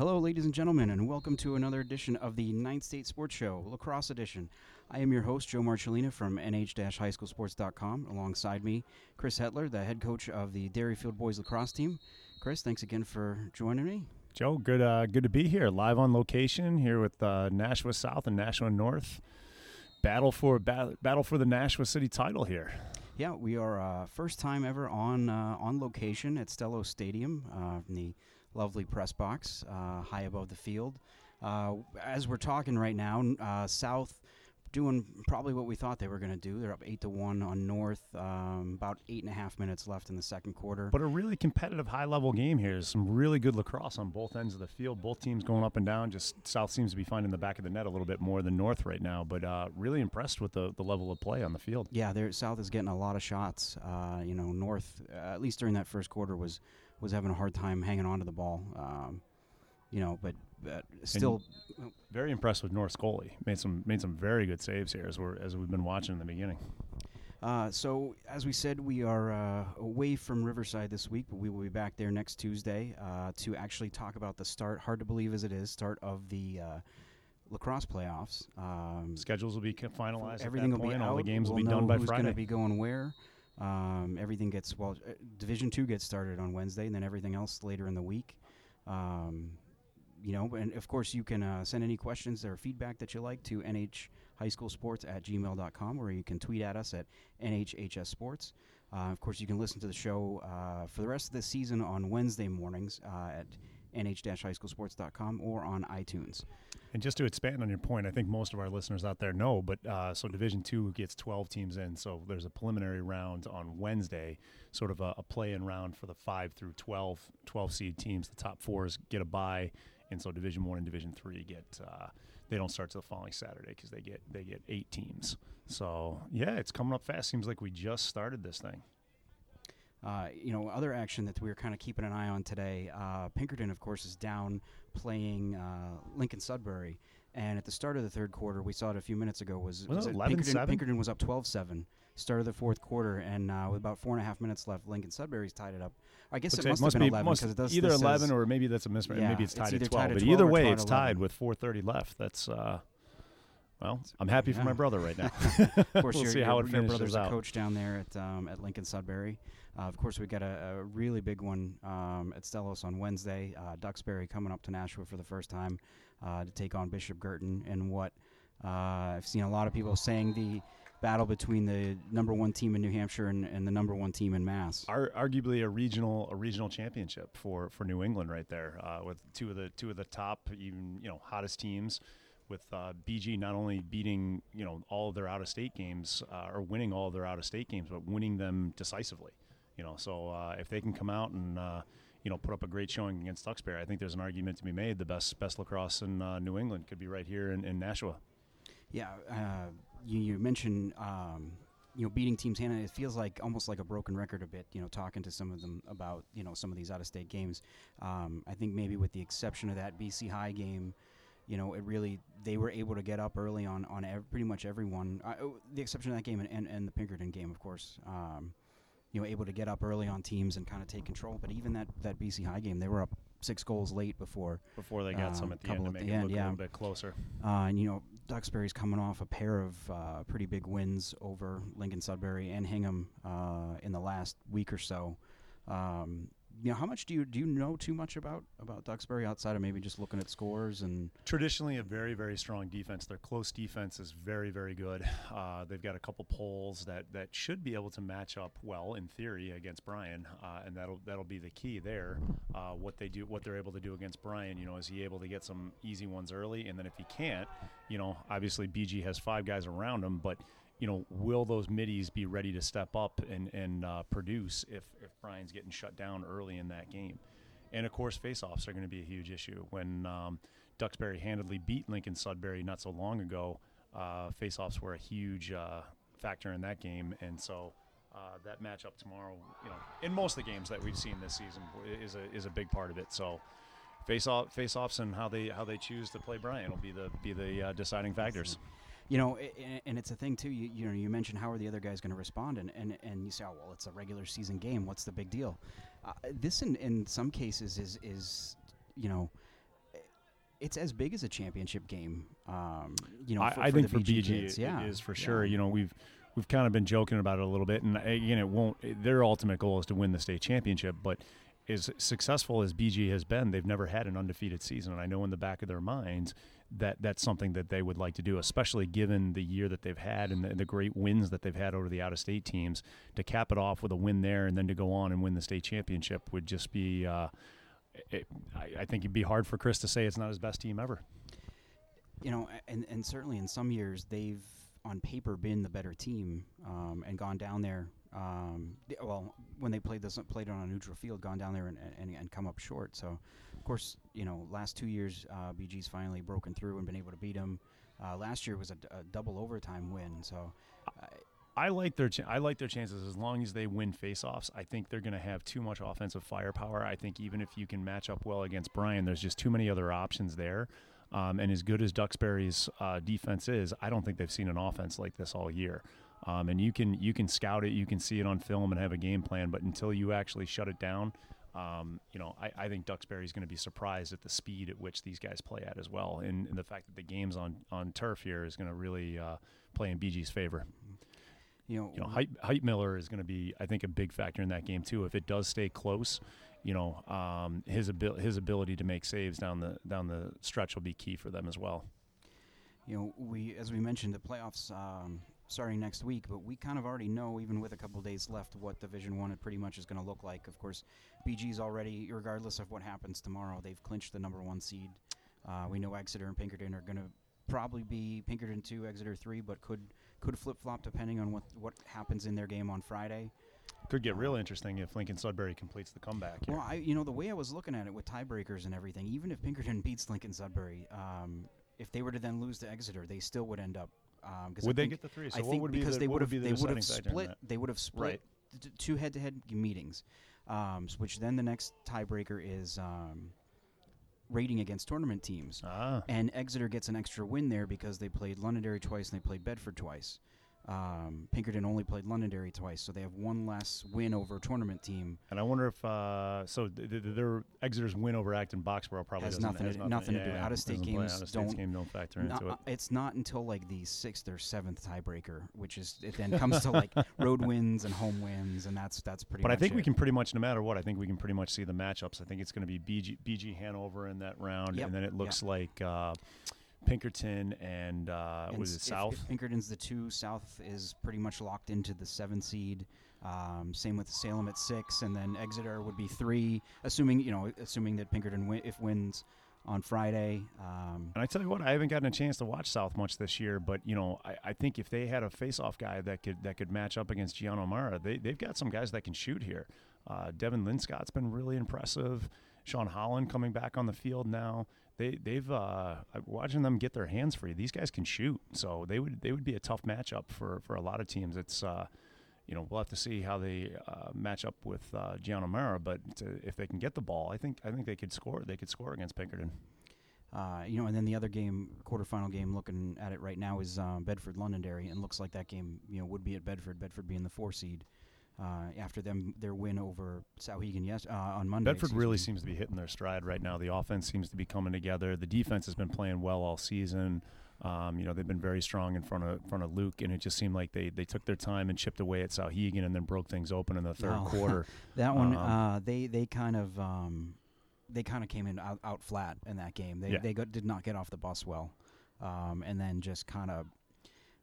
Hello, ladies and gentlemen, and welcome to another edition of the Ninth State Sports Show, Lacrosse Edition. I am your host, Joe Marcellina from nh-highschoolsports.com. Alongside me, Chris Hetler, the head coach of the Derryfield Boys Lacrosse team. Chris, thanks again for joining me. Joe, good uh, good to be here, live on location here with uh, Nashua South and Nashua North. Battle for battle, battle for the Nashua City title here. Yeah, we are uh, first time ever on uh, on location at Stello Stadium uh, from the lovely press box uh, high above the field. Uh, as we're talking right now, uh, South doing probably what we thought they were going to do. They're up eight to one on North. Um, about eight and a half minutes left in the second quarter. But a really competitive, high-level game here. Some really good lacrosse on both ends of the field. Both teams going up and down. Just South seems to be finding the back of the net a little bit more than North right now. But uh, really impressed with the, the level of play on the field. Yeah, South is getting a lot of shots. Uh, you know, North uh, at least during that first quarter was was having a hard time hanging on to the ball. Um, you know, but, but still, Very impressed with North goalie. Made some made some very good saves here as we're as we've been watching in the beginning. Uh, so, as we said, we are uh, away from Riverside this week, but we will be back there next Tuesday uh, to actually talk about the start, hard to believe as it is, start of the uh, lacrosse playoffs. Um, Schedules will be finalized. everything that will point. be out. All the games we'll will be done by who's Friday. going to be going where. Um, everything gets well. uh, Division two gets started on Wednesday, and then everything else later in the week. Um, you know, and of course, you can uh, send any questions or feedback that you like to nhhighschoolsports at gmail.com, or you can tweet at us at nhhssports. Uh, of course, you can listen to the show uh, for the rest of the season on Wednesday mornings uh, at nh-highschoolsports.com or on iTunes. And just to expand on your point, I think most of our listeners out there know, but uh, so Division Two gets 12 teams in. So there's a preliminary round on Wednesday, sort of a, a play-in round for the five through 12, 12 seed teams. The top fours get a bye, and so Division One and Division Three get uh, they don't start till the following Saturday because they get they get eight teams. So yeah, it's coming up fast. Seems like we just started this thing. Uh, you know, other action that we were kind of keeping an eye on today. Uh, Pinkerton, of course, is down playing uh, Lincoln Sudbury. And at the start of the third quarter, we saw it a few minutes ago, was, Was it Pinkerton, 11-7? Pinkerton was up 12 7. Start of the fourth quarter, and uh, with about four and a half minutes left, Lincoln Sudbury's tied it up. I guess Looks it like must, have been be 11 because it does either 11 says- or maybe that's a mismatch. Yeah, maybe it's it's tied either at tied 12. But 12 either way, it's tied with 4:30 left. That's uh, well, I'm happy for my brother right now. Of course, We'll your, see your, how it your brother's a coach down there at um, at Lincoln Sudbury. Uh, of course, we got a, a really big one um, at Stellos on Wednesday. Uh, Duxbury coming up to Nashua for the first time uh, to take on Bishop Guertin and what uh, I've seen a lot of people saying the battle between the number one team in New Hampshire and, and the number one team in Mass. Ar- arguably a regional a regional championship for, for New England right there uh, with two of the two of the top even you know hottest teams with uh, BG not only beating you know all of their out of state games uh, or winning all of their out of state games but winning them decisively you know so uh, if they can come out and uh, you know put up a great showing against Duxbury I think there's an argument to be made the best best lacrosse in uh, New England could be right here in, in Nashua Yeah, uh, you, you mentioned um, you know beating teams hand. It feels like almost like a broken record a bit. You know, talking to some of them about you know some of these out of state games. Um, I think maybe with the exception of that BC High game, you know, it really they were able to get up early on on ev- pretty much everyone. Uh, the exception of that game and, and, and the Pinkerton game, of course. Um, you know, able to get up early on teams and kind of take control. But even that that BC High game, they were up six goals late before before they got some Um, at the end to make it end, look yeah. a little bit closer uh, and you know, Duxbury's coming off a pair of uh, pretty big wins over Lincoln Sudbury and Hingham uh, in the last week or so. Um, you know, how much do you do you know too much about about Duxbury outside of maybe just looking at scores and? Traditionally a very very strong defense. Their close defense is very very good. Uh, they've got a couple polls that that should be able to match up well in theory against Brian uh, and that'll that'll be the key there. Uh, what they do what they're able to do against Brian you know is he able to get some easy ones early? And then if he can't you know obviously BG has five guys around him but you know, will those middies be ready to step up and, and uh, produce if, if Brian's getting shut down early in that game? And of course, faceoffs are going to be a huge issue. When um, Duxbury handedly beat Lincoln Sudbury not so long ago, uh, faceoffs were a huge uh, factor in that game. And so uh, that matchup tomorrow, you know, in most of the games that we've seen this season, is a is a big part of it. So. Face off, face offs, and how they how they choose to play Brian will be the be the uh, deciding factors. You know, i- and it's a thing too. You, you know, you mentioned how are the other guys going to respond, and, and and you say, oh well, it's a regular season game. What's the big deal? Uh, this in in some cases is is you know. it's as big as a championship game. Um, you know, I, for, I for think the for BG, kids. it yeah, is for yeah. sure. You know, we've we've kind of been joking about it a little bit, and again, it won't. Their ultimate goal is to win the state championship, but as successful as BG has been, they've never had an undefeated season. And I know in the back of their minds that that's something that they would like to do, especially given the year that they've had and the, the great wins that they've had over the out-of-state teams. To cap it off with a win there, and then to go on and win the state championship would just be. Uh, it, I, I think it'd be hard for Chris to say it's not his best team ever. you know, and and certainly in some years they've on paper been the better team um, and gone down there. Um, well, when they played this, played on a neutral field, gone down there and, and, and come up short. So, of course, you know, last two years uh, BG's finally broken through and been able to beat them. Uh, last year was a, double overtime win. So, uh, I like their ch- I like their chances as long as they win faceoffs. I think they're going to have too much offensive firepower. I think even if you can match up well against Brian, there's just too many other options there. Um, and as good as Duxbury's uh, defense is, I don't think they've seen an offense like this all year. Um, and you can you can scout it, you can see it on film and have a game plan, but until you actually shut it down, um, you know, I, I think is going to be surprised at the speed at which these guys play at as well, and, and the fact that the games on on turf here is going to really uh, play in BG's favor you know, you know, Height, Height Miller is going to be, I think, a big factor in that game too. If it does stay close, you know, um, his abil- his ability to make saves down the down the stretch will be key for them as well. you know, we as we mentioned, the playoffs um, starting next week, but we kind of already know, even with a couple days left, what Division One pretty much is going to look like. Of course, BG's already, regardless of what happens tomorrow, they've clinched the number one seed. Uh, we know Exeter and Pinkerton are going to probably be Pinkerton two, Exeter three, but could could flip flop depending on what what happens in their game on Friday. Could get real interesting if Lincoln Sudbury completes the comeback. Here. Well, I you know the way I was looking at it with tiebreakers and everything, even if Pinkerton beats Lincoln Sudbury, um, if they were to then lose to Exeter, they still would end up. Um, 'cause I would they get the three? So I what think would because be the, they would have they would have deciding factor in split they would have split Right. t- t- two head-to-head meetings, um, s- which then the next tiebreaker is um, rating against tournament teams, Ah, and Exeter gets an extra win there because they played Londonderry twice and they played Bedford twice. Um, Pinkerton only played Londonderry twice, so they have one less win over a tournament team. and I wonder if uh, so th- th- their Exeter's win over Acton Boxborough probably Has nothing has to do- nothing to do. yeah, Out-of-state games Out-of-state's don't- game don't factor Not- into uh, it. it's not until like the sixth or seventh tiebreaker, which is it then comes to like road wins and home wins, and that's that's pretty. But I think we can pretty much, no matter what, I think we can pretty much see the matchups. I think it's going to be BG, BG Hanover in that round, Yep. and then it looks like uh, Pinkerton and, uh, And was it if- South? If, Pinkerton's the two, South is pretty much locked into the seven seed. Um, same with Salem at six, and then Exeter would be three, assuming you know, assuming that Pinkerton win, if wins on Friday. Um, and I tell you what, I haven't gotten a chance to watch South much this year, but you know, I, I think if they had a face-off guy that could that could match up against Gianno Mara, they they've got some guys that can shoot here. Uh, Devin Linscott's been really impressive. Sean Holland coming back on the field now. They they've uh, watching them get their hands free. These guys can shoot, so they would they would be a tough matchup for for a lot of teams. It's uh, you know we'll have to see how they uh, match up with uh, Gianno Mara, but uh if they can get the ball, I think I think they could score. They could score against Pinkerton. uh, you know, and then the other game, quarterfinal game, looking at it right now is um, Bedford Londonderry, and looks like that game, you know, would be at Bedford. Bedford being the four seed. Uh, after them, their win over Souhegan yes uh, on Monday. Bedford really me. seems to be hitting their stride right now. The offense seems to be coming together. The defense has been playing well all season. Um, you know they've been very strong in front of front of Luke, and it just seemed like they, they took their time and chipped away at Souhegan, and then broke things open in the third Oh. quarter. That one, Um, uh, they they kind of um, they kind of came in out, out flat in that game. They Yeah. they got, did not get off the bus well, um, and then just kind of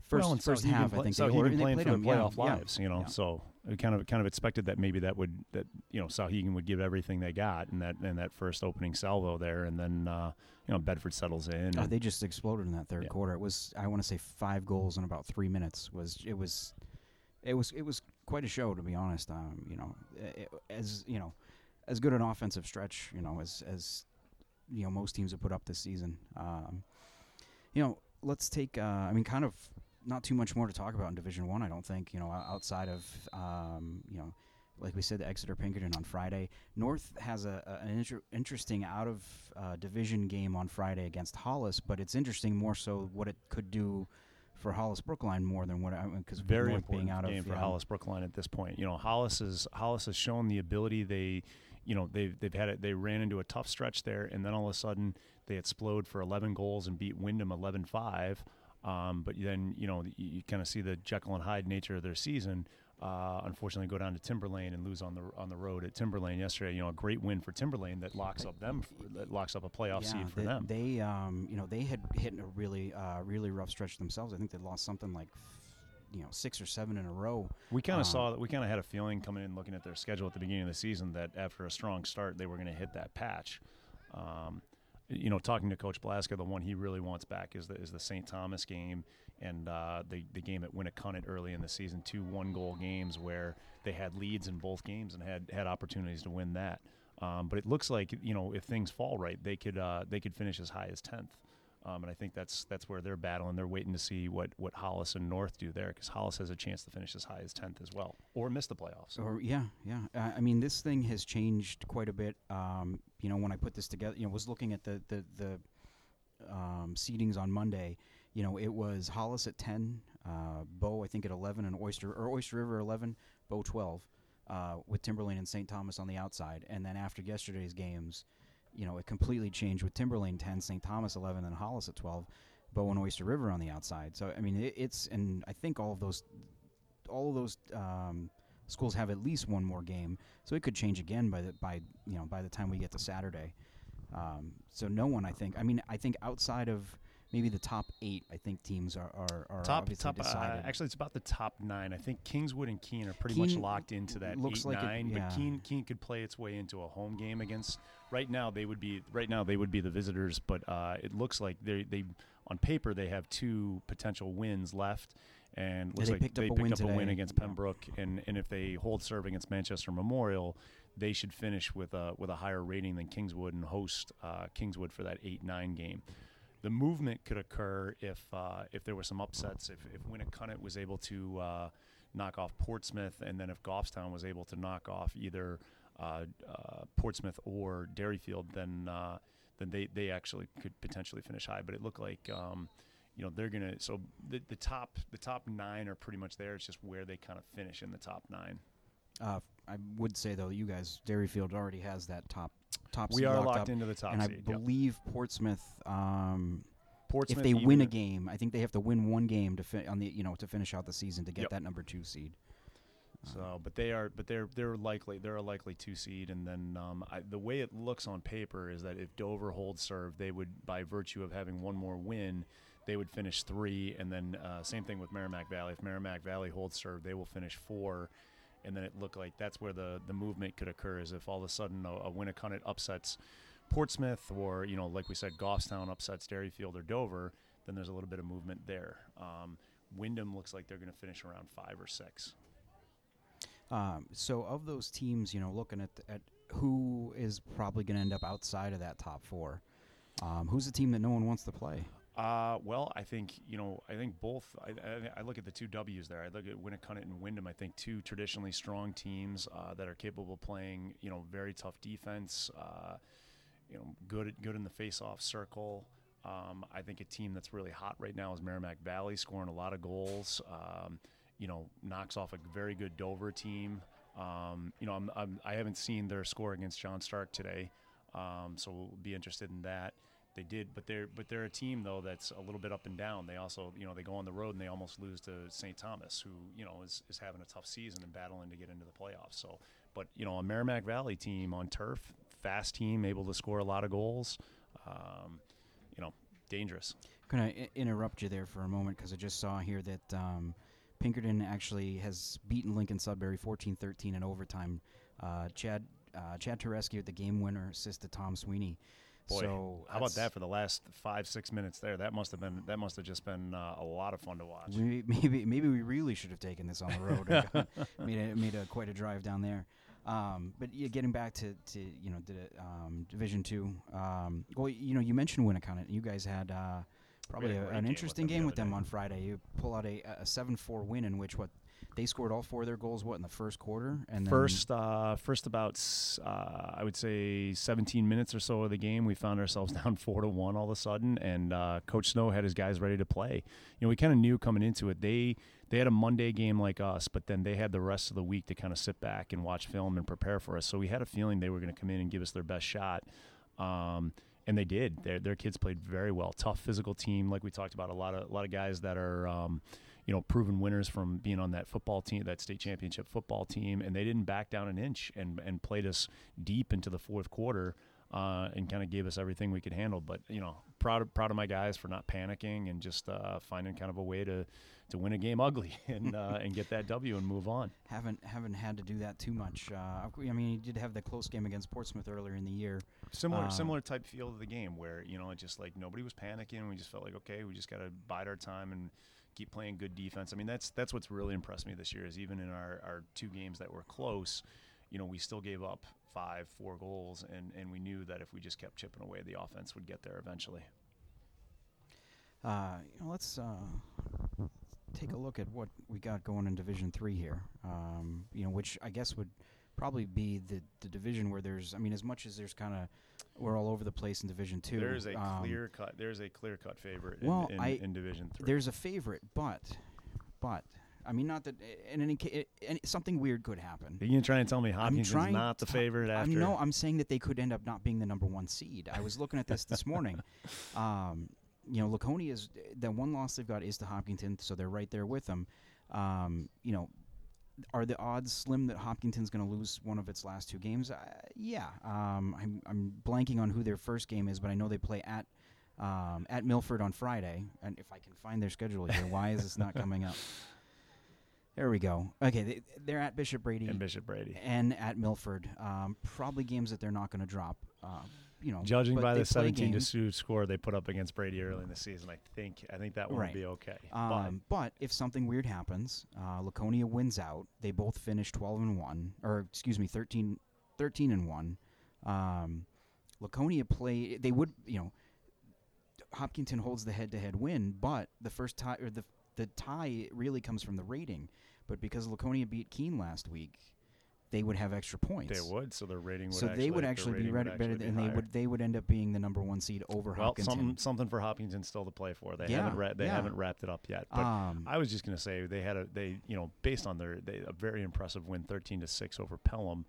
first well, first half. play- I think they, they playing played for the yeah, playoff yeah. lives, you know. yeah. So we kind of kind of expected that maybe that would that you know Souhegan would give everything they got in that in that first opening salvo there, and then uh, you know Bedford settles in. And- they just exploded in that third Yeah. quarter. It was I want to say five goals in about three minutes. Was it was it was it was quite a show to be honest. Um, you know, it, as you know, as good an offensive stretch you know as as you know most teams have put up this season. Um, you know, let's take. Uh, I mean, kind of not too much more to talk about in Division One. I, don't think. You know, outside of um, you know. Like we said, the Exeter Pinkerton on Friday. North has a, a- an inter- interesting out of uh, division game on Friday against Hollis, but it's interesting more so what it could do for Hollis Brookline more than what I because very North important being out game of for yeah, Hollis Brookline at this point. You know, Hollis is Hollis has shown the ability they you know they've they've had it. They ran into a tough stretch there, and then all of a sudden they explode for 11 goals and beat Windham 11-5. Um, but then you know you, you kind of see the Jekyll and Hyde nature of their season. Uh, unfortunately, go down to Timberlane and lose on the on the road at Timberlane yesterday. You know, a great win for Timberlane that locks up them, for, that locks up a playoff yeah, seed for they, them. They, um, you know, they had hit a really, uh, really rough stretch themselves. I think they lost something like, you know, six or seven in a row. We kind Um, of saw that. We kind of had a feeling coming in, looking at their schedule at the beginning of the season, that after a strong start, they were going to hit that patch. Um, you know, talking to Coach Blaska, the one he really wants back is the is the St. Thomas game and uh, the the game at Winnacunnet early in the season, two one goal games where they had leads in both games and had had opportunities to win that. Um, but it looks like you know if things fall right, they could uh, they could finish as high as tenth. Um, and I think that's that's where they're battling. They're waiting to see what, what Hollis and North do there because Hollis has a chance to finish as high as tenth as well, or miss the playoffs. Or yeah, yeah. Uh, I mean, this thing has changed quite a bit. Um, you know, when I put this together, you know, was looking at the the the um, seedings on Monday. You know, it was Hollis at ten, uh, Bow I think at eleven, and Oyster or Oyster River eleven, Bow twelve, uh, with Timberlane and St. Thomas on the outside. And then after yesterday's games, you know, it completely changed with Timberlane ten, St. Thomas eleven, and Hollis at twelve, Bow and Oyster River on the outside. So I mean, it, it's and I think all of those, all of those. Um, schools have at least one more game, so it could change again by the by you know by the time we get to Saturday. Um, so no one, I think. I mean, I think outside of maybe the top eight, I think teams are are, are top top uh, actually it's about the top nine i think kingswood and keene are pretty much locked into that looks eight like it- nine yeah. but keene keene could play its way into a home game against right now they would be right now they would be the visitors but uh, it looks like they they on paper they have two potential wins left and looks they like picked up they a picked win up a win today. against Yeah. Pembroke, and, and if they hold serve against Manchester Memorial, they should finish with a with a higher rating than Kingswood and host uh, Kingswood for that eight nine game the movement could occur if uh, if there were some upsets. If if Winnacunnet was able to uh, knock off Portsmouth, and then if Goffstown was able to knock off either uh, uh, Portsmouth or Derryfield, then uh, then they, they actually could potentially finish high. But it looked like um, you know they're gonna so the, the top the top nine are pretty much there. It's just where they kind of finish in the top nine. uh, I would say though, you guys, Derryfield already has that top top. We are locked locked up, into the top and seed. I yep. believe Portsmouth. Um, Portsmouth if they win a game, I think they have to win one game to fi- on the you know to finish out the season to get Yep. that number two seed. So, but they are, but they're they're likely they're a likely two seed, and then um, I, the way it looks on paper is that if Dover holds serve, they would, by virtue of having one more win, they would finish three, and then uh, same thing with Merrimack Valley. If Merrimack Valley holds serve, they will finish four, and then it looked like that's where the the movement could occur. Is if all of a sudden a, a Winnacunnet upsets Portsmouth, or you know, like we said, Goffstown upsets Derryfield or Dover, then there's a little bit of movement there. Um, Windham looks like they're going to finish around five or six. Um, so of those teams, you know, looking at at who is probably going to end up outside of that top four, um, who's the team that no one wants to play? Uh, well, I think you know. I think both. I, I, I look at the two W's there. I look at Winnacunnet and Windham. I think two traditionally strong teams uh, that are capable of playing. You know, very tough defense. Uh, you know, good good in the face-off circle. Um, I think a team that's really hot right now is Merrimack Valley, scoring a lot of goals. Um, you know, knocks off a very good Dover team. Um, you know, I'm, I'm, I haven't seen their score against John Stark today, um, so we'll be interested in that. They did, but they're but they're a team though that's a little bit up and down. They also, you know, they go on the road and they almost lose to St. Thomas, who you know is, is having a tough season and battling to get into the playoffs. So, but you know, a Merrimack Valley team on turf, fast team, able to score a lot of goals. Um, you know, dangerous. To I- interrupt you there for a moment because I just saw here that um, Pinkerton actually has beaten Lincoln Sudbury 14-13 in overtime. Uh, Chad uh, Chad Tereski with the game winner assist to Tom Sweeney. Boy, so how about that for the last five six minutes there? That must have been that must have just been uh, a lot of fun to watch. Maybe, maybe maybe we really should have taken this on the road. made a, made a quite a drive down there. Um, but yeah, getting back to, to you know did it, um, Division Two. Um, well, you know you mentioned Winnacunnet. You guys had uh, probably a an game interesting game with them day. on Friday. You pull out a a seven four win in which what they scored all four of their goals. What in the first quarter and First, uh, first about uh, I would say 17 minutes or so of the game, we found ourselves down four to one all of a sudden, and uh, Coach Snow had his guys ready to play. You know, we kind of knew coming into it they they had a Monday game like us, but then they had the rest of the week to kind of sit back and watch film and prepare for us. So we had a feeling they were going to come in and give us their best shot. Um, and they did. Their their kids played very well. Tough physical team, like we talked about. A lot of a lot of guys that are, um, you know, proven winners from being on that football team, that state championship football team, and they didn't back down an inch and and played us deep into the fourth quarter. Uh, and kind of gave us everything we could handle, but you know, proud of, proud of my guys for not panicking and just uh, finding kind of a way to, to win a game ugly and uh, and get that W and move on. haven't haven't had to do that too much. Uh, I mean, you did have the close game against Portsmouth earlier in the year. Similar Uh, similar type feel of the game where you know it just like nobody was panicking. We just felt like okay, we just got to bide our time and keep playing good defense. I mean that's that's what's really impressed me this year is even in our, our two games that were close, you know we still gave up five four goals and and we knew that if we just kept chipping away, the offense would get there eventually. Uh, you know, let's uh, take a look at what we got going in Division Three here. Um, you know, which I guess would probably be the the division where there's. I mean, as much as there's kind of we're all over the place in Division Two. There's a um, clear cut. There's a clear cut favorite in, Well, in, I- in Division Three. There's a favorite, but but I mean, not that in any case, something weird could happen. Are you gonna tell me Hopkins is trying not the to- favorite after? I'm, no, I'm saying that they could end up not being the number one seed. I was looking at this this morning. Um, you know, Laconia is the one loss they've got is to Hopkinton, so they're right there with them. Um, you know, are the odds slim that Hopkinton's going to lose one of its last two games? Uh, yeah, um, I'm I'm blanking on who their first game is, but I know they play at um, at Milford on Friday. And if I can find their schedule here, why is this not coming up? There we go. Okay, they, they're at Bishop Brady and Bishop Brady. and at Milford. Um, probably games that they're not going to drop. Uh, you know, Judging by the 17 to 2 score they put up against Brady early in the season, I think I think that one Right. will be okay. Um, but if something weird happens, uh, Laconia wins out. They both finish 12 and one, or excuse me, 13, 13 and one. Um, Laconia play. They would, you know, Hopkinton holds the head-to-head win, but the first tie or the the tie really comes from the rating. But because Laconia beat Keene last week, they would have extra points. they would, so their rating would so actually they would actually be would better, actually be and they would they would end up being the number one seed over well, Hopkinton. something something for Hopkinton still to play for. They Yeah, haven't ra- they yeah. haven't wrapped it up yet. But um, I was just going to say they had a they you know based on their they, a very impressive win 13 to 6 over Pelham.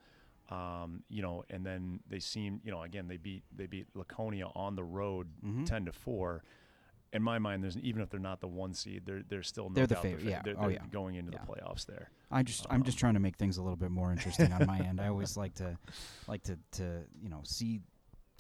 Um, you know, and then they seem, you know, again they beat they beat Laconia on the road mhm. 10 to 4 in my mind there's even if they're not the one seed they're they're still no They're the doubt favorite, fa- yeah. they're, Oh, they're yeah. going into Yeah. the playoffs there I just I'm just Um, trying to make things a little bit more interesting on my end. I always like to like to to you know see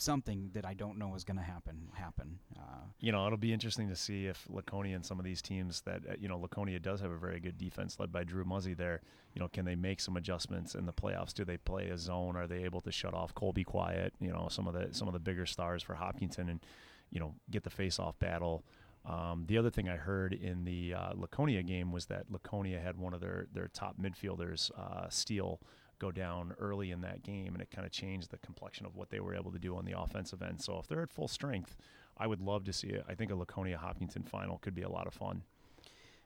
something that I don't know is going to happen happen. Uh, you know it'll be interesting to see if Laconia and some of these teams that uh, you know Laconia does have a very good defense led by Drew Muzzy there you know can they make some adjustments in the playoffs do they play a zone are they able to shut off Colby Quiet you know some of the some of the bigger stars for Hopkinton and you know get the face off battle um, the other thing I heard in the uh, Laconia game was that Laconia had one of their their top midfielders uh, go down early in that game and it kind of changed the complexion of what they were able to do on the offensive end so if they're at full strength I would love to see it. I think a Laconia Hopkinton final could be a lot of fun.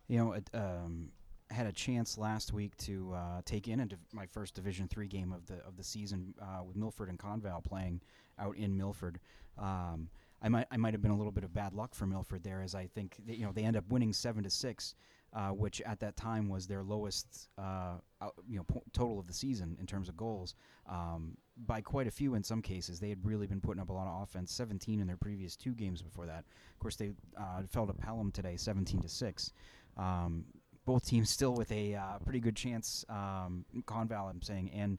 you know, it, um, I had a chance last week to uh, take in div- my first Division three game of the of the season uh, with Milford and Conval playing out in Milford. Um, I might I might have been a little bit of bad luck for Milford there, as I think you know they end up winning seven to six, uh, which at that time was their lowest uh, out, you know po- total of the season in terms of goals um, by quite a few in some cases. They had really been putting up a lot of offense, 17 in their previous two games before that. Of course, they uh, fell to Pelham today, 17 to six. Um, both teams still with a uh, pretty good chance. Um, Conval, I'm saying, and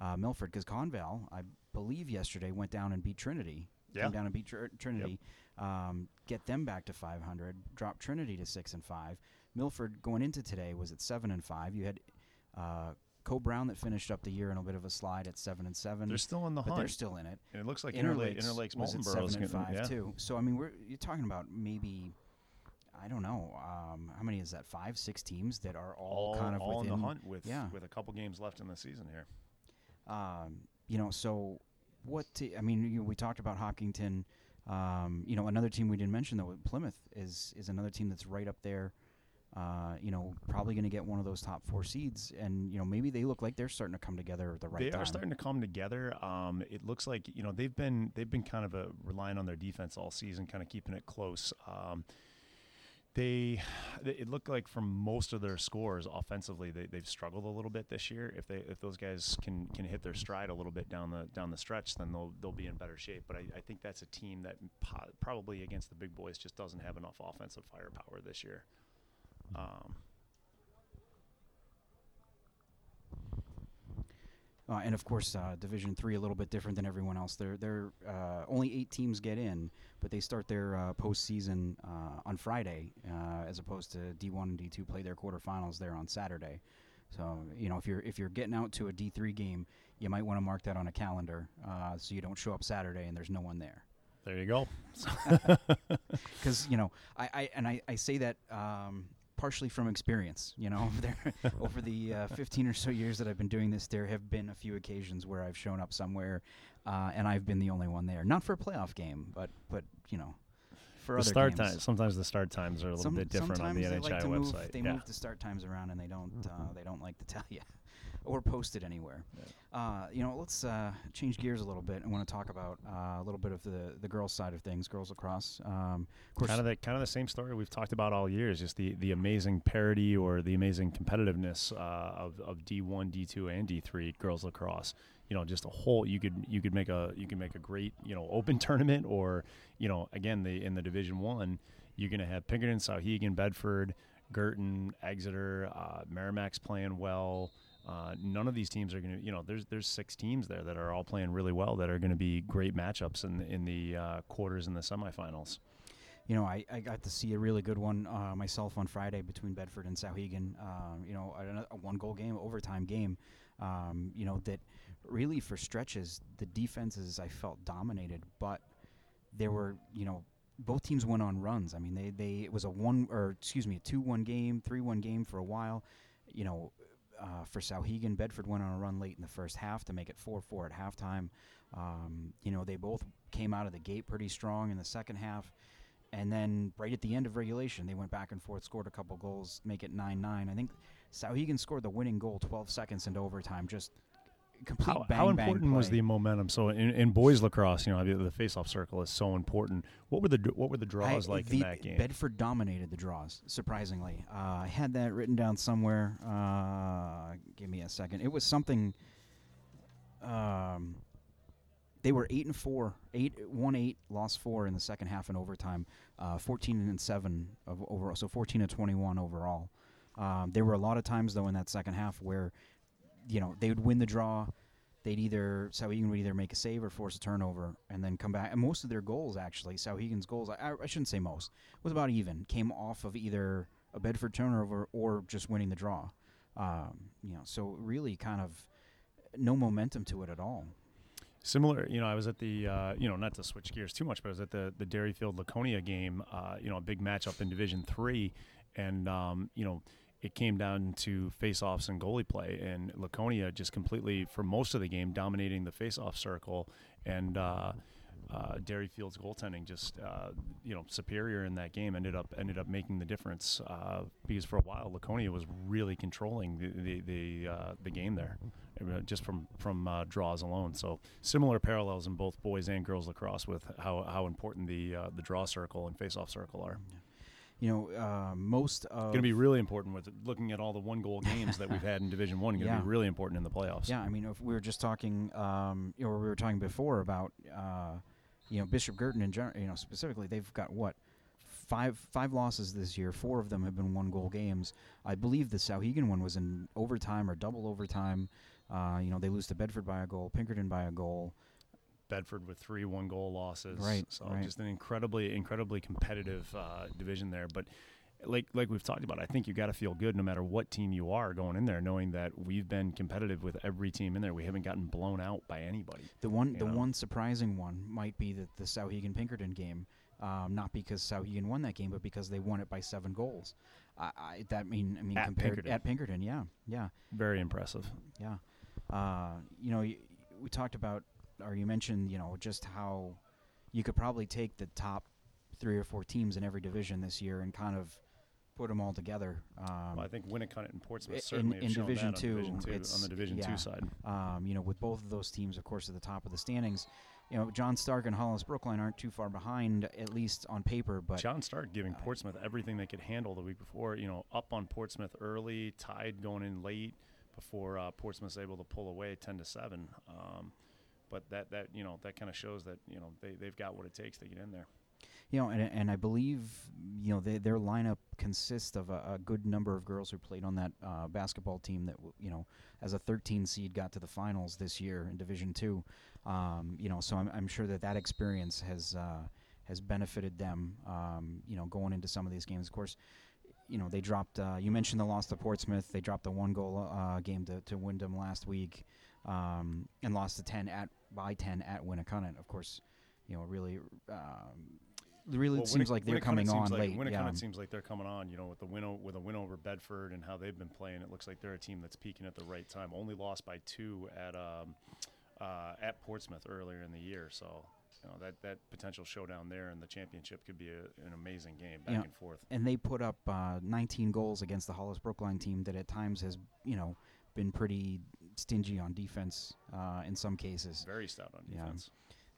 uh, Milford, because Conval, I believe yesterday went down and beat Trinity. Yeah. Came down and beat Tr- Trinity. Um, get them back to 500. Drop Trinity to six and five. Milford going into today was at seven and five. You had uh, Coe-Brown that finished up the year in a bit of a slide at seven and seven. They're still in the but they're still in it. and it looks like Interlakes, Interlake, Interlake's was at seven and five yeah. too. So I mean, we're you're talking about maybe I don't know um, how many is that? Five, six teams that are all, all, kind of all in within. the hunt with yeah. with a couple games left in the season here. Um, you know, so what? T- I mean, you know, we talked about Hopkinton. Um, you know, another team we didn't mention though, Plymouth is is another team that's right up there. Uh, you know, probably going to get one of those top four seeds, and you know maybe they look like they're starting to come together the right they time. are starting to come together. Um, it looks like you know they've been they've been kind of a, relying on their defense all season, kind of keeping it close. Um, they it looked like from most of their scores offensively they, they've struggled a little bit this year. If they if those guys can can hit their stride a little bit down the down the stretch then they'll they'll be in better shape. But I, I think that's a team that po- probably against the big boys just doesn't have enough offensive firepower this year. Um, Uh, and of course, uh, Division Three a little bit different than everyone else. They're, they're uh, only eight teams get in, but they start their uh, postseason uh, on Friday, uh, as opposed to D1 and D2 play their quarterfinals there on Saturday. So you know, if you're if you're getting out to a D3 game, you might want to mark that on a calendar uh, so you don't show up Saturday and there's no one there. there you go Because you know, I, I and I, I say that um, partially from experience. You know, over there over the uh, 15 or so years that I've been doing this, there have been a few occasions where I've shown up somewhere, uh, and I've been the only one there. Not for a playoff game, but but you know, for the other start games. time sometimes the start times are a little Some- bit different on the NHI like website Move, they yeah move the start times around, and they don't uh, they don't like to tell you or post it anywhere. Uh, you know, let's uh, change gears a little bit. I want to talk about uh, a little bit of the the girls' side of things, girls lacrosse. Um, of kind of the kind of the same story we've talked about all year is just the the amazing parity or the amazing competitiveness uh, of of D1, D2, and D3 girls lacrosse. You know, just a whole you could you could make a you can make a great you know open tournament or you know again the in the Division One you're going to have Pinkerton, Souhegan, Bedford, Guertin, Exeter, uh, Merrimack's playing well. Uh, none of these teams are going to, you know, there's there's six teams there that are all playing really well that are going to be great matchups in in the uh, quarters and the semifinals. you know, I, I got to see a really good one uh, myself on Friday between Bedford and Souhegan. Um, you know, a, a one goal game, overtime game. Um, you know, that really for stretches, the defenses I felt dominated, but there were, you know, both teams went on runs. I mean, they, they it was a one or excuse me, a two one game, three one game for a while. You know, uh, for Souhegan, Bedford went on a run late in the first half to make it four four at halftime. Um, you know, they both came out of the gate pretty strong in the second half. And then right at the end of regulation, they went back and forth, scored a couple goals, make it 9 9. I think Souhegan scored the winning goal 12 seconds into overtime. Just complete How, bang, how bang important was the momentum? So in, in boys lacrosse, you know, the, the face-off circle is so important. What were the what were the draws I- like the, in that game? Bedford dominated the draws, surprisingly. Uh, I had that written down somewhere. Uh, give me a second. It was something. Um, they were eight and four, eight one eight, lost four in the second half in overtime. Uh, Fourteen and seven of overall, so fourteen to twenty one overall. Um, there were a lot of times though in that second half where, you know, they would win the draw. They'd either Souhegan would either make a save or force a turnover, and then come back. And most of their goals, actually, Souhegan's goals, I, I shouldn't say most, was about even. Came off of either a Bedford turnover or just winning the draw. Um, you know, so really kind of no momentum to it at all. Similar, you know, I was at the, uh, you know, not to switch gears too much, but I was at the the Derryfield Laconia game, uh, you know, a big matchup in Division Three, and um, you know, it came down to face-offs and goalie play, and Laconia just completely, for most of the game, dominating the face-off circle, and uh, uh, Derryfield's goaltending just, uh, you know, superior in that game. Ended up ended up making the difference uh, because for a while Laconia was really controlling the the the, uh, the game there, just from from uh, draws alone. So similar parallels in both boys and girls lacrosse with how, how important the the draw circle and face-off circle are. You know, uh, most of Going to be really important with looking at all the one goal games that we've had in Division One. Going to Yeah. be really important in the playoffs. Yeah, I mean, if we were just talking, um, you know, we were talking before about, uh, you know, Bishop Guertin in general, you know, specifically, they've got what five five losses this year. Four of them have been one goal games. I believe the Souhegan one was in overtime or double overtime. Uh, you know, they lose to Bedford by a goal, Pinkerton by a goal. Bedford with three one goal losses. Right, So right. just an incredibly incredibly competitive uh, division there. But like like we've talked about, I think you got to feel good no matter what team you are going in there, knowing that we've been competitive with every team in there. We haven't gotten blown out by anybody. The one, the know. one surprising one might be the the Souhegan Pinkerton game. Um, not because Souhegan won that game, but because they won it by seven goals. I, I that mean I mean At compared Pinkerton. at Pinkerton, yeah, yeah. Very impressive. Yeah. Uh, you know, y- we talked about, or you mentioned, you know, just how you could probably take the top three or four teams in every division this year and kind of put them all together. Um, Well, I think Winnacunnet and Portsmouth certainly have in Division Two, on Division Two, it's- on the Division yeah. Two side. um, you know, with both of those teams, of course, at the top of the standings. You know, John Stark and Hollis Brookline aren't too far behind, at least on paper. But John Stark giving uh, Portsmouth everything they could handle the week before. You know, up on Portsmouth early, tied going in late before uh, Portsmouth's able to pull away ten to seven. Um, but that that you know that kind of shows that you know they they've got what it takes to get in there. You know, and, and I believe you know they, their lineup consists of a, a good number of girls who played on that uh, basketball team that you know as a 13 seed got to the finals this year in Division Two. Um, you know, so I'm, I'm sure that that experience has uh, has benefited them. Um, you know, going into some of these games, of course. You know, they dropped. Uh, you mentioned the loss to Portsmouth. They dropped a one-goal uh, game to, to Windham last week, um, and lost to 10 at by 10 at Winnacunnet. Of course, you know, really um, really Well, seems Winnic- like they're coming on like, late. Winnacunnet yeah. seems like they're coming on. You know, with the win o- with a win over Bedford and how they've been playing, it looks like they're a team that's peaking at the right time. Only lost by two at um, uh, at Portsmouth earlier in the year, so you know that that potential showdown there in the championship could be a, an amazing game back and forth. and they put up uh, 19 goals against the Hollis Brookline team that at times has, you know, been pretty stingy on defense uh, in some cases. Very stout on Yeah. defense.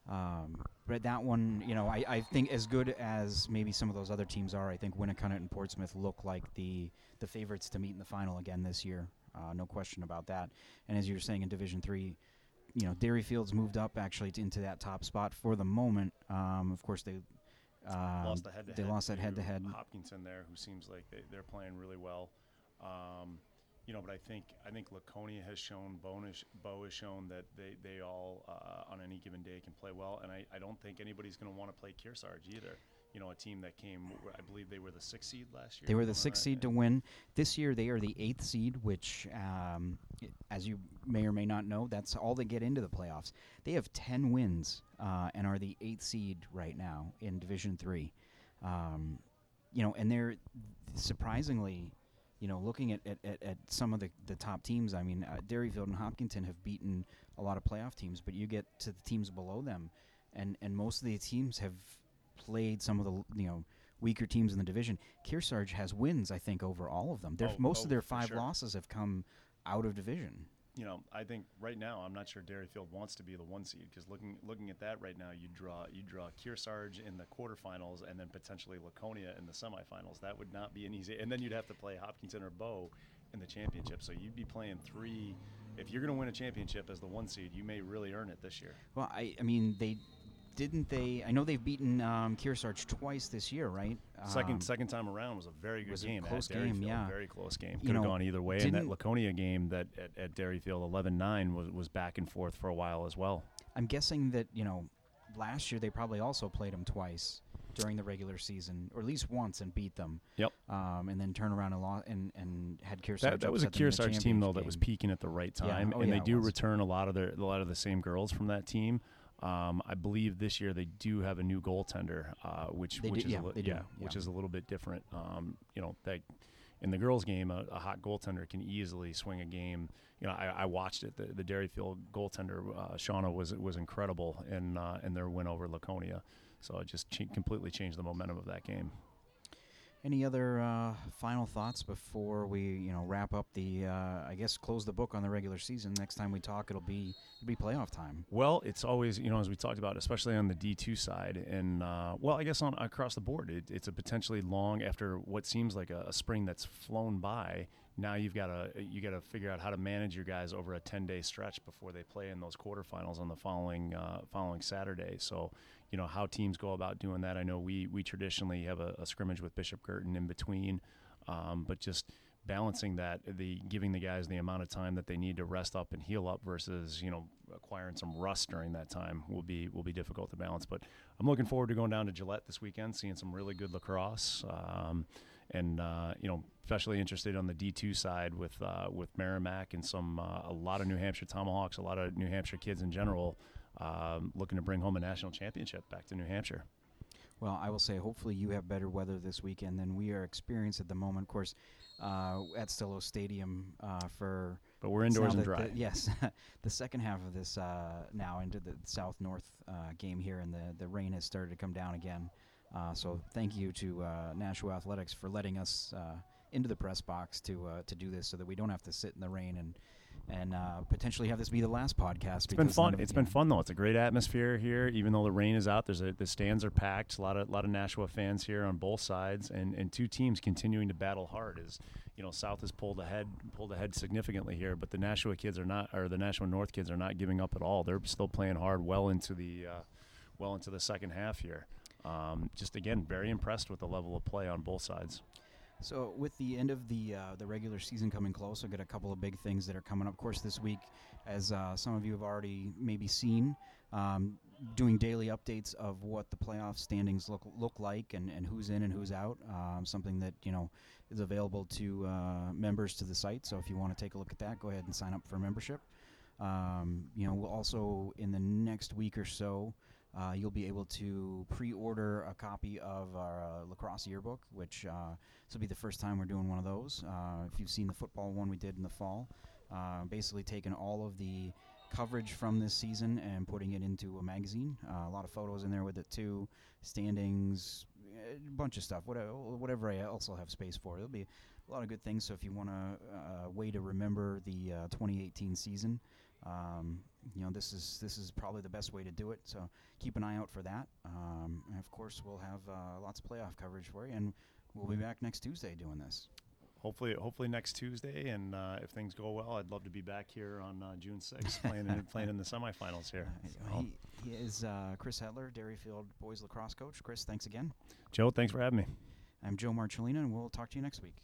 Um, but that one, you know, I, I think as good as maybe some of those other teams are, I think Winnacunnet and Portsmouth look like the the favorites to meet in the final again this year. Uh, no question about that. And as you were saying in Division Three, you know, Derryfield's moved up actually t- into that top spot for the moment. Um, of course, they um, lost the head-to-head they lost that to head-to-head. Hopkinton there, who seems like they, they're playing really well. Um, you know, but I think I think Laconia has shown, Bow has, Bow has shown that they they all uh, on any given day can play well, and I, I don't think anybody's going to want to play Kearsarge either. You know, a team that came, I believe they were the sixth seed last year. They were the sixth right? seed to win. This year, they are the eighth seed, which, um, as you may or may not know, that's all they get into the playoffs. They have ten wins uh, and are the eighth seed right now in Division Three. Um, you know, and they're surprisingly, you know, looking at, at, at, at some of the, the top teams. I mean, uh, Derryfield and Hopkinton have beaten a lot of playoff teams, but you get to the teams below them, and and most of the teams have played some of the you know weaker teams in the division. Kearsarge has wins, I think, over all of them. Their, Oh, most oh, of their five sure. losses have come out of division. You know, I think right now I'm not sure Derryfield wants to be the one seed because looking looking at that right now, you draw you draw Kearsarge in the quarterfinals and then potentially Laconia in the semifinals. That would not be an easy. And then you'd have to play Hopkinton or Bow in the championship. So you'd be playing three. If you're going to win a championship as the one seed, you may really earn it this year. Well, I, I mean, they didn't they? I know they've beaten um, Kearsarge twice this year, right? Second Um, second time around was a very good was a game. close game, yeah. very close game. Could have gone either way. And that Laconia game that at, at Derryfield 11-9 was was back and forth for a while as well. I'm guessing that you know, last year they probably also played them twice during the regular season, or at least once, and beat them. Yep. Um, and then turn around and lost and and had Kearsarge. That, that was a upset them in the Kearsarge team though championship that was peaking at the right Yeah. time, Oh, and yeah, they do return a lot of their a lot of the same girls from that team. Um, I believe this year they do have a new goaltender, uh, which They which do- is yeah, a li- do, yeah, which is a little bit different. Um, you know that in the girls' game, a, a hot goaltender can easily swing a game. You know, I, I watched it. The, the Derryfield goaltender, uh, Shauna, was was incredible in uh, in their win over Laconia. So it just ch- completely changed the momentum of that game. Any other uh, final thoughts before we, you know, wrap up the? Uh, I guess close the book on the regular season. Next time we talk, it'll be it'll be playoff time. Well, it's always you know as we talked about, especially on the D two side, and uh, well, I guess on across the board, it, it's a potentially long after what seems like a, a spring that's flown by. Now you've got to you got to figure out how to manage your guys over a ten day stretch before they play in those quarterfinals on the following uh, following Saturday. So you know how teams go about doing that. I know we we traditionally have a, a scrimmage with Bishop Guertin in between, um, but just balancing that the giving the guys the amount of time that they need to rest up and heal up versus you know acquiring some rust during that time will be will be difficult to balance but i'm looking forward to going down to gillette this weekend seeing some really good lacrosse um, and uh, you know especially interested on the d2 side with uh, with merrimack and some uh, a lot of new hampshire tomahawks a lot of new hampshire kids in general um, looking to bring home a national championship back to new hampshire Well, I will say, hopefully, you have better weather this weekend than we are experiencing at the moment. Of course, uh, at Stillo Stadium uh, for but we're indoors and dry the- yes, the second half of this uh, now into the south north uh, game here, and the the rain has started to come down again. Uh, so thank you to uh, Nashua Athletics for letting us uh, into the press box to uh, to do this, so that we don't have to sit in the rain and and uh, potentially have this be the last podcast. It's been fun. It's been fun though. It's a great atmosphere here, even though the rain is out. There's a, the stands are packed. A lot of lot of Nashua fans here on both sides, and, and two teams continuing to battle hard. As you know, South has pulled ahead pulled ahead significantly here, but the Nashua kids are not, or the Nashua North kids are not giving up at all. They're still playing hard, well into the uh, well into the second half here. Um, just again, very impressed with the level of play on both sides. So, with the end of the uh, the regular season coming close, I've got a couple of big things that are coming up. Of course, this week, as uh, some of you have already maybe seen, um, doing daily updates of what the playoff standings look look like and, and who's in and who's out. Um, something that you know is available to uh, members to the site. So, if you want to take a look at that, go ahead and sign up for membership. Um, you know, we'll also in the next week or so uh, you'll be able to pre-order a copy of our uh, lacrosse yearbook, which uh, this will be the first time we're doing one of those. Uh, if you've seen the football one we did in the fall, uh, basically taking all of the coverage from this season and putting it into a magazine. Uh, a lot of photos in there with it too, standings, a bunch of stuff. Whatever, whatever I also have space for. There'll be a lot of good things. So if you want a way to remember the 2018 season. Um, you know, this is this is probably the best way to do it. So keep an eye out for that. Um, and of course, we'll have uh, lots of playoff coverage for you, and we'll be back next Tuesday doing this. Hopefully, hopefully next Tuesday, and uh, if things go well, I'd love to be back here on uh, June 6th playing in, playing in the semifinals here. So. He, he, is uh, Chris Hetler, Derryfield boys lacrosse coach. Chris, thanks again. Joe, thanks for having me. I'm Joe Marcellina, and we'll talk to you next week.